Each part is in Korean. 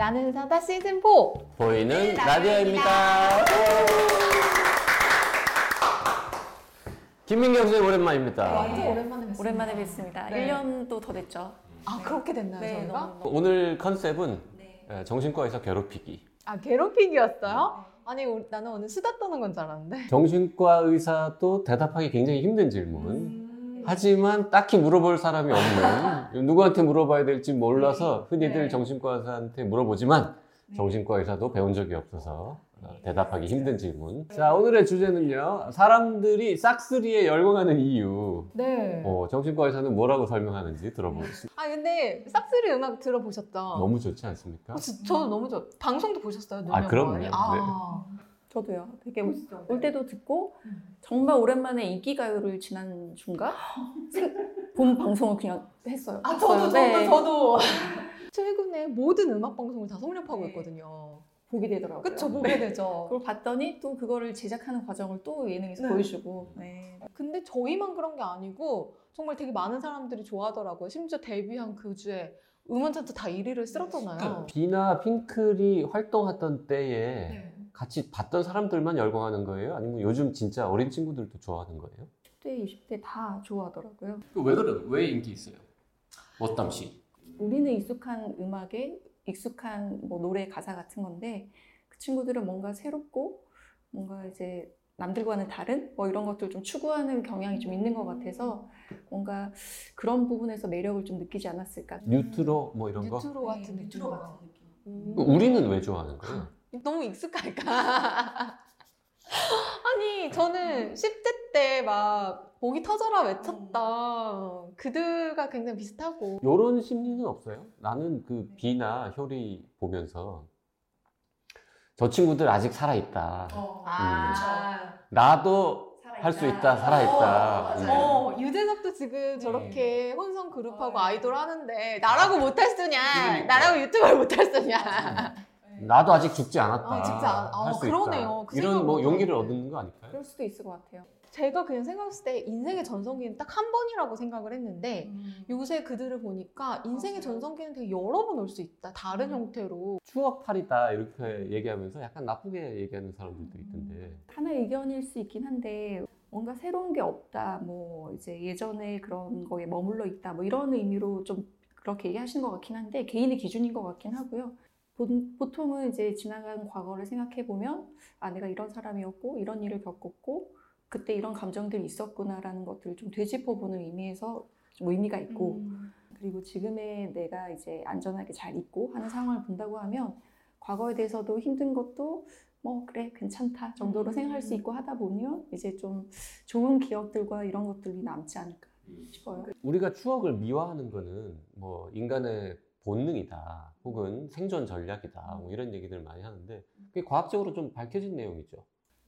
나는 사다 시즌 4 보이는 라디오입니다. 김민경 선생님 오랜만입니다. 완전 오랜만에 뵙습니다. 오랜만에 뵙습니다. 네. 1년도 더 됐죠. 아 그렇게 됐나요 네, 저희가? 너무, 너무. 오늘 컨셉은 에, 정신과 의사 괴롭히기. 아 괴롭히기였어요? 아니 나는 오늘 수다 떠는 건 줄 알았는데 정신과 의사도 대답하기 굉장히 힘든 질문. 음. 하지만 딱히 물어볼 사람이 없는 누구한테 물어봐야 될지 몰라서 흔히들 네. 정신과 의사한테 물어보지만 정신과 의사도 배운 적이 없어서 어, 대답하기 힘든 질문. 자 오늘의 주제는요. 사람들이 싹쓸이에 열광하는 이유. 네. 어, 정신과 의사는 뭐라고 설명하는지 들어보겠습니다. 아 근데 싹쓸이 음악 들어보셨죠? 너무 좋지 않습니까? 어, 저, 너무 좋아. 방송도 보셨어요? 아, 그럼요. 아. 저도요. 되게 올 때도 듣고 정말 오랜만에 인기 가요를 지난 중가 생- 본 방송을 그냥 했어요. 아 저도 저도 네. 저도 최근에 모든 음악 방송을 다 섭렵하고 있거든요. 보게 되더라고요. 그쵸 보게 되죠. 그걸 봤더니 또 그거를 제작하는 과정을 또 예능에서 네. 보여주고 네. 근데 저희만 그런 게 아니고 정말 되게 많은 사람들이 좋아하더라고요. 심지어 데뷔한 그 주에 음원 차트 다 1위를 쓸었잖아요. 비나 핑클이 활동하던 때에 네. 같이 봤던 사람들만 열광하는 거예요? 아니면 요즘 진짜 어린 친구들도 좋아하는 거예요? 10대, 20대 다 좋아하더라고요. 왜 그래? 왜 인기 있어요? 어땀시? 우리는 익숙한 음악에 익숙한 뭐 노래 가사 같은 건데 그 친구들은 뭔가 새롭고 뭔가 이제 남들과는 다른 뭐 이런 것들 좀 추구하는 경향이 좀 있는 것 같아서 뭔가 그런 부분에서 매력을 좀 느끼지 않았을까. 뉴트로 뭐 이런 거? 뉴트로 같은 네, 느낌. 뉴트로 같은 느낌. 음. 우리는 왜 좋아하는 거예요? 너무 익숙할까? 아니 저는 10대 때 막 목이 터져라 외쳤다. 그들과 굉장히 비슷하고. 요런 심리는 없어요? 나는 그 비나 효리 보면서 저 친구들 아직 살아있다. 아, 나도 할 수 있다, 살아있다. 음. 어, 유재석도 지금 저렇게 혼성 그룹하고 아이돌 하는데 나라고 못할 수냐? 그러니까. 나라고 유튜브를 못할 수냐 나도 아직 죽지 않았다. 아, 죽지 않- 아, 할수 그러네요. 있다. 그 이런 뭐못 용기를. 얻는 거 아닐까요? 그럴 수도 있을 것 같아요. 제가 그냥 생각했을 때 인생의 전성기는 딱 한 번이라고 생각을 했는데 요새 그들을 보니까 인생의 전성기는 되게 여러 번 올 수 있다 다른 형태로 추억팔이다 이렇게 얘기하면서 약간 나쁘게 얘기하는 사람들도 있던데 하나의 의견일 수 있긴 한데 뭔가 새로운 게 없다. 뭐 이제 예전에 그런 거에 머물러 있다. 뭐 이런 의미로 좀 그렇게 얘기하시는 것 같긴 한데 개인의 기준인 것 같긴 하고요. 보- 보통은 이제 지나간 과거를 생각해 보면 아 내가 이런 사람이었고 이런 일을 겪었고 그때 이런 감정들이 있었구나라는 것들을 좀 되짚어보는 의미에서 좀 의미가 있고 그리고 지금의 내가 이제 안전하게 잘 있고 하는 상황을 본다고 하면 과거에 대해서도 힘든 것도 뭐 그래 괜찮다 정도로 생각할 수 있고 하다 보면 이제 좀 좋은 기억들과 이런 것들이 남지 않을까 싶어요. 우리가 추억을 미화하는 거는 뭐 인간의 본능이다. 혹은 생존 전략이다. 뭐 이런 얘기들 많이 하는데 그게 과학적으로 좀 밝혀진 내용이죠.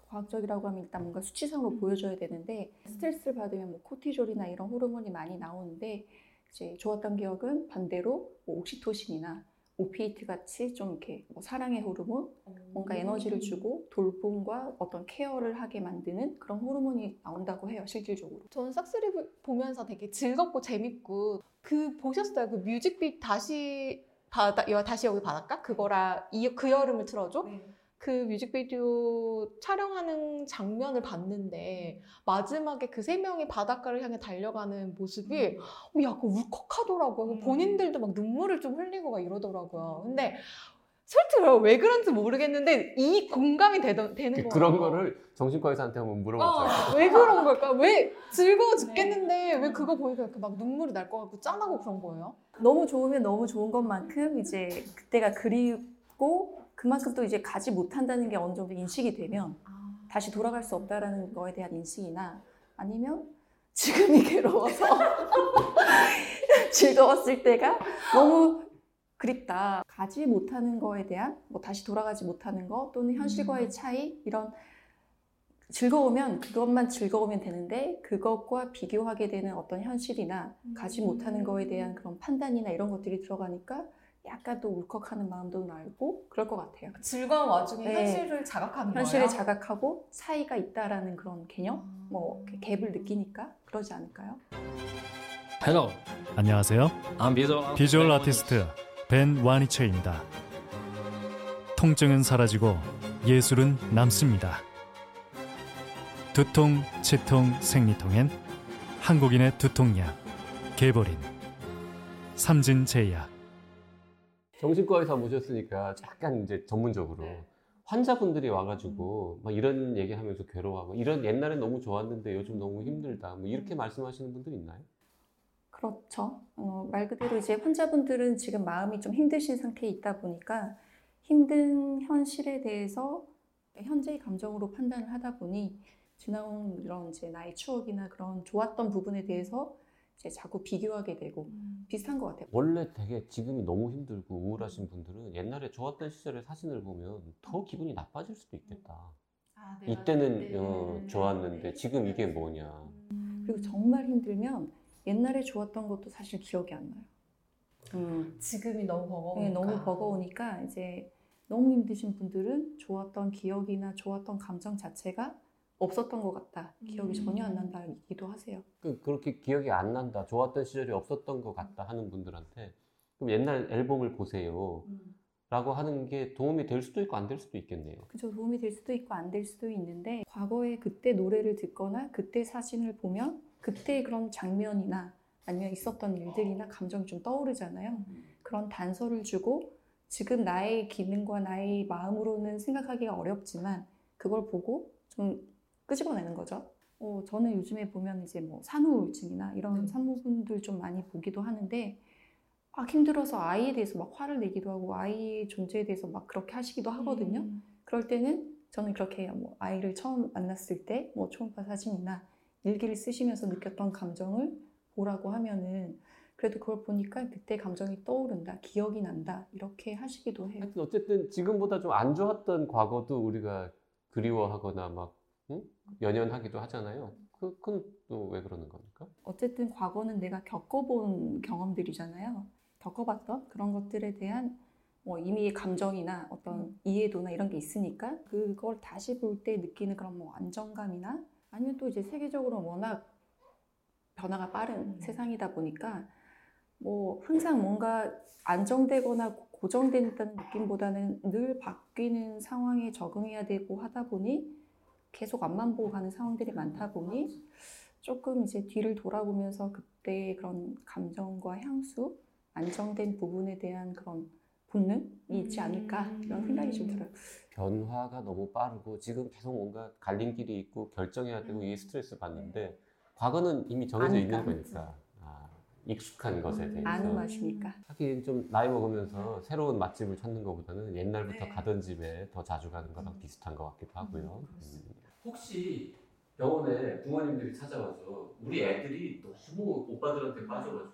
과학적이라고 하면 일단 뭔가 수치상으로 보여줘야 되는데 스트레스를 받으면 뭐 코티졸이나 이런 호르몬이 많이 나오는데 이제 좋았던 기억은 반대로 뭐 옥시토신이나 오피이트 같이 좀 이렇게 뭐 사랑의 호르몬? 뭔가 에너지를 주고 돌봄과 어떤 케어를 하게 만드는 그런 호르몬이 나온다고 해요 실질적으로. 저는 싹쓸이 보- 보면서 되게 즐겁고 재밌고 그 보셨어요? 그 뮤직비디오 다시 바다 여 다시 여기 바닷가 그거랑 이, 그 여름을 틀어줘 그 뮤직비디오 촬영하는 장면을 봤는데 마지막에 그 세 명이 바닷가를 향해 달려가는 모습이 어, 약간 울컥하더라고요. 본인들도 막 눈물을 좀 흘리고 막 이러더라고요. 근데 솔직히 왜 그런지 모르겠는데 이 공감이 되던, 되는 거예요. 그런 거를 정신과 의사한테 한번 물어보자. 어, 왜 그런 걸까? 왜 즐거워 죽겠는데 왜 그거 보니까 이렇게 막 눈물이 날 것 같고 짠하고 그런 거예요? 너무 좋으면 너무 좋은 것만큼 이제 그때가 그리고 그만큼 또 이제 가지 못한다는 게 어느 정도 인식이 되면 다시 돌아갈 수 없다라는 거에 대한 인식이나 아니면 지금이 괴로워서 즐거웠을 때가 너무 그립다. 가지 못하는 거에 대한 뭐 다시 돌아가지 못하는 거 또는 현실과의 음. 차이 이런 즐거우면 그것만 즐거우면 되는데 그것과 비교하게 되는 어떤 현실이나 가지 못하는 거에 대한 그런 판단이나 이런 것들이 들어가니까 약간 또 울컥하는 마음도 날고 그럴 것 같아요. 즐거운 와중에 네. 현실을 자각하는 현실을 거예요. 자각하고 차이가 있다라는 그런 개념, 음. 뭐 갭을 느끼니까 그러지 않을까요? Hello, 안녕하세요. I'm visual, 비주얼 아티스트 벤 와니체입니다. 통증은 사라지고 예술은 남습니다. 두통, 치통, 생리통엔 한국인의 두통약 개보린 삼진제약 정신과 의사 모셨으니까 약간 이제 전문적으로 네. 환자분들이 와가지고 막 이런 얘기하면서 괴로워하고 이런 옛날엔 너무 좋았는데 요즘 너무 힘들다 뭐 이렇게 말씀하시는 분들 있나요? 그렇죠. 어, 말 그대로 이제 환자분들은 지금 마음이 좀 힘드신 상태에 있다 보니까 힘든 현실에 대해서 현재의 감정으로 판단을 하다 보니 지나온 이런 이제 나의 추억이나 그런 좋았던 부분에 대해서 이제 자꾸 비교하게 되고 음. 비슷한 것 같아요. 원래 되게 지금이 너무 힘들고 우울하신 분들은 옛날에 좋았던 시절의 사진을 보면 더 기분이 나빠질 수도 있겠다. 아, 네, 이때는 어, 좋았는데 지금 이게 뭐냐. 그리고 정말 힘들면 옛날에 좋았던 것도 사실 기억이 안 나요. 음. 지금이 너무 버거우니까. 네, 너무 버거우니까 이제 너무 힘드신 분들은 좋았던 기억이나 좋았던 감정 자체가 없었던 것 같다. 기억이 음. 전혀 안 난다기도 하세요. 그, 그렇게 기억이 안 난다. 좋았던 시절이 없었던 것 같다 하는 분들한테 그럼 옛날 앨범을 보세요. 라고 하는 게 도움이 될 수도 있고 안 될 수도 있겠네요. 그죠 도움이 될 수도 있고 안 될 수도 있는데 과거에 그때 노래를 듣거나 그때 사진을 보면 그때 그런 장면이나 아니면 있었던 일들이나 감정이 좀 떠오르잖아요. 그런 단서를 주고 지금 나의 기능과 나의 마음으로는 생각하기가 어렵지만 그걸 보고 좀 끄집어내는 거죠. 어, 저는 요즘에 보면 이제 뭐 산후 우울증이나 이런 네. 산모분들 좀 많이 보기도 하는데 막 힘들어서 아이에 대해서 막 화를 내기도 하고 아이의 존재에 대해서 막 그렇게 하시기도 하거든요. 음. 그럴 때는 저는 그렇게 해요. 뭐 아이를 처음 만났을 때 뭐 초음파 사진이나 일기를 쓰시면서 느꼈던 감정을 보라고 하면은 그래도 그걸 보니까 그때 감정이 떠오른다, 기억이 난다 이렇게 하시기도 해요. 하여튼 어쨌든 지금보다 좀 안 좋았던 과거도 우리가 그리워하거나 막 응? 연연하기도 하잖아요. 그, 그건 또 왜 그러는 겁니까? 어쨌든 과거는 내가 겪어본 경험들이잖아요. 겪어봤던 그런 것들에 대한 뭐 이미 감정이나 어떤 이해도나 이런 게 있으니까 그걸 다시 볼 때 느끼는 그런 뭐 안정감이나 아니면 또 이제 세계적으로 워낙 변화가 빠른 세상이다 보니까 뭐 항상 뭔가 안정되거나 고정된다는 느낌보다는 늘 바뀌는 상황에 적응해야 되고 하다 보니 계속 앞만 보고 가는 상황들이 많다 보니 조금 이제 뒤를 돌아보면서 그때의 그런 감정과 향수, 안정된 부분에 대한 그런 본능이 있지 않을까 이런 생각이 좀 들어요. 변화가 너무 빠르고 지금 계속 뭔가 갈림길이 있고 결정해야 되고 이게 스트레스 받는데 과거는 이미 정해져 있는 아니까. 거니까 아, 익숙한 것에 대해서 아는 맛이니까. 하긴 좀 나이 먹으면서 새로운 맛집을 찾는 것보다는 옛날부터 가던 집에 더 자주 가는 거랑 비슷한 것 같기도 하고요. 음. 혹시 병원에 부모님들이 찾아와서 우리 애들이 너무 오빠들한테 빠져가지고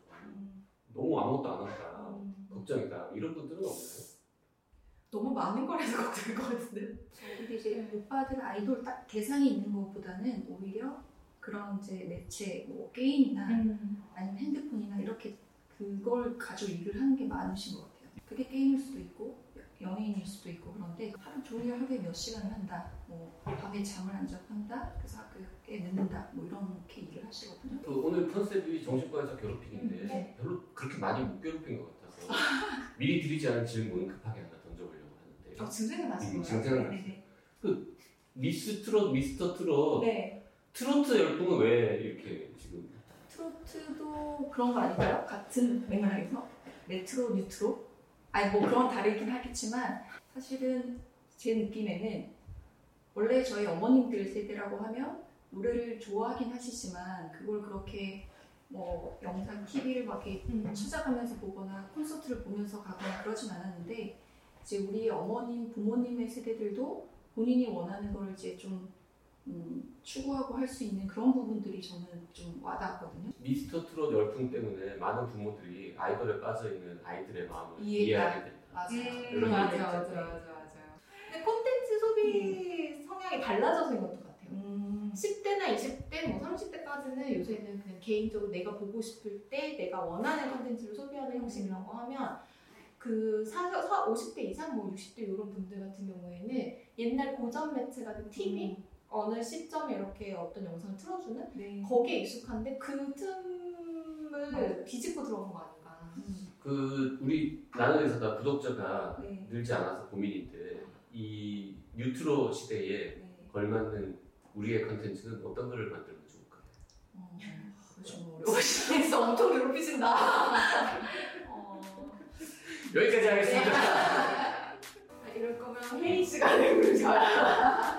너무 아무것도 안 한다, 걱정이다 이런 분들은 없나요? 너무 많은 거라서 걱정일 것 같은데. 근데 이제 오빠들 아이돌 딱 대상이 있는 것보다는 오히려 그런 이제 매체, 뭐 게임이나 아니면 핸드폰이나 이렇게 그걸 가지고 일을 하는 게 많으신 것 같아요. 그게 게임일 수도 있고 연예인일 수도 있고 그런데 하루 종일 하루에 몇 시간을 한다. 뭐 밤에 잠을 안 자고 한다. 그래서 학교에 늦는다. 뭐 이렇게 일을 하시거든요. 그 오늘 컨셉이 정신과에서 괴롭히기인데 네. 별로 그렇게 많이 못 괴롭힌 것 같아서 미리 드리지 않은 질문 급하게 하나 던져보려고 하는데 어, 증세가 나신 음, 거예요? 증세가. 네네. 미스 트롯, 미스터 트롯 네. 트로트 열풍은 왜 이렇게 지금 트로트도 그런 거 아닌가요? 같은 맥락에서 레트로, 뉴트로? 아니 뭐 그런 다르긴 하겠지만 사실은 제 느낌에는 원래 저희 어머님들 세대라고 하면 노래를 좋아하긴 하시지만 그걸 그렇게 뭐 영상 TV를 막 이렇게 음. 찾아가면서 보거나 콘서트를 보면서 가거나 그러진 않았는데 이제 우리 어머님 부모님의 세대들도 본인이 원하는 걸 이제 좀 음, 추구하고 할 수 있는 그런 부분들이 저는 좀 와닿았거든요. 미스터 트롯 열풍 때문에 많은 부모들이 아이돌에 빠져 있는 아이들의 마음을 이해가- 이해하게. 맞아. 이런 음, 맞아, 얘기 맞아, 있잖아요. 맞아, 맞아요. 근데 콘텐츠 소비 성향이 달라져서인 것도 같아요. 음, 10대나 20대, 뭐 30대까지는 요새는 그냥 개인적으로 내가 보고 싶을 때 내가 원하는 콘텐츠를 소비하는 형식이라고 하면 그 40, 50대 이상, 뭐 60대 이런 분들 같은 경우에는 옛날 고전 매체 같은 TV 어느 시점에 이렇게 어떤 영상을 틀어주는 네. 거기에 익숙한데 그 틈을 비집고 들어간 거 아닌가. 음, 그 우리 나는 의사다 구독자가 네. 늘지 않아서 고민인데 이 뉴트로 시대에 네. 걸맞는 우리의 컨텐츠는 어떤 거를 만들면 좋을까요? 어, 좀 어려우시겠어. 엄청 괴롭히신다. 어, 여기까지 하겠습니다. 아, 이럴 거면 회의 시간에 우리가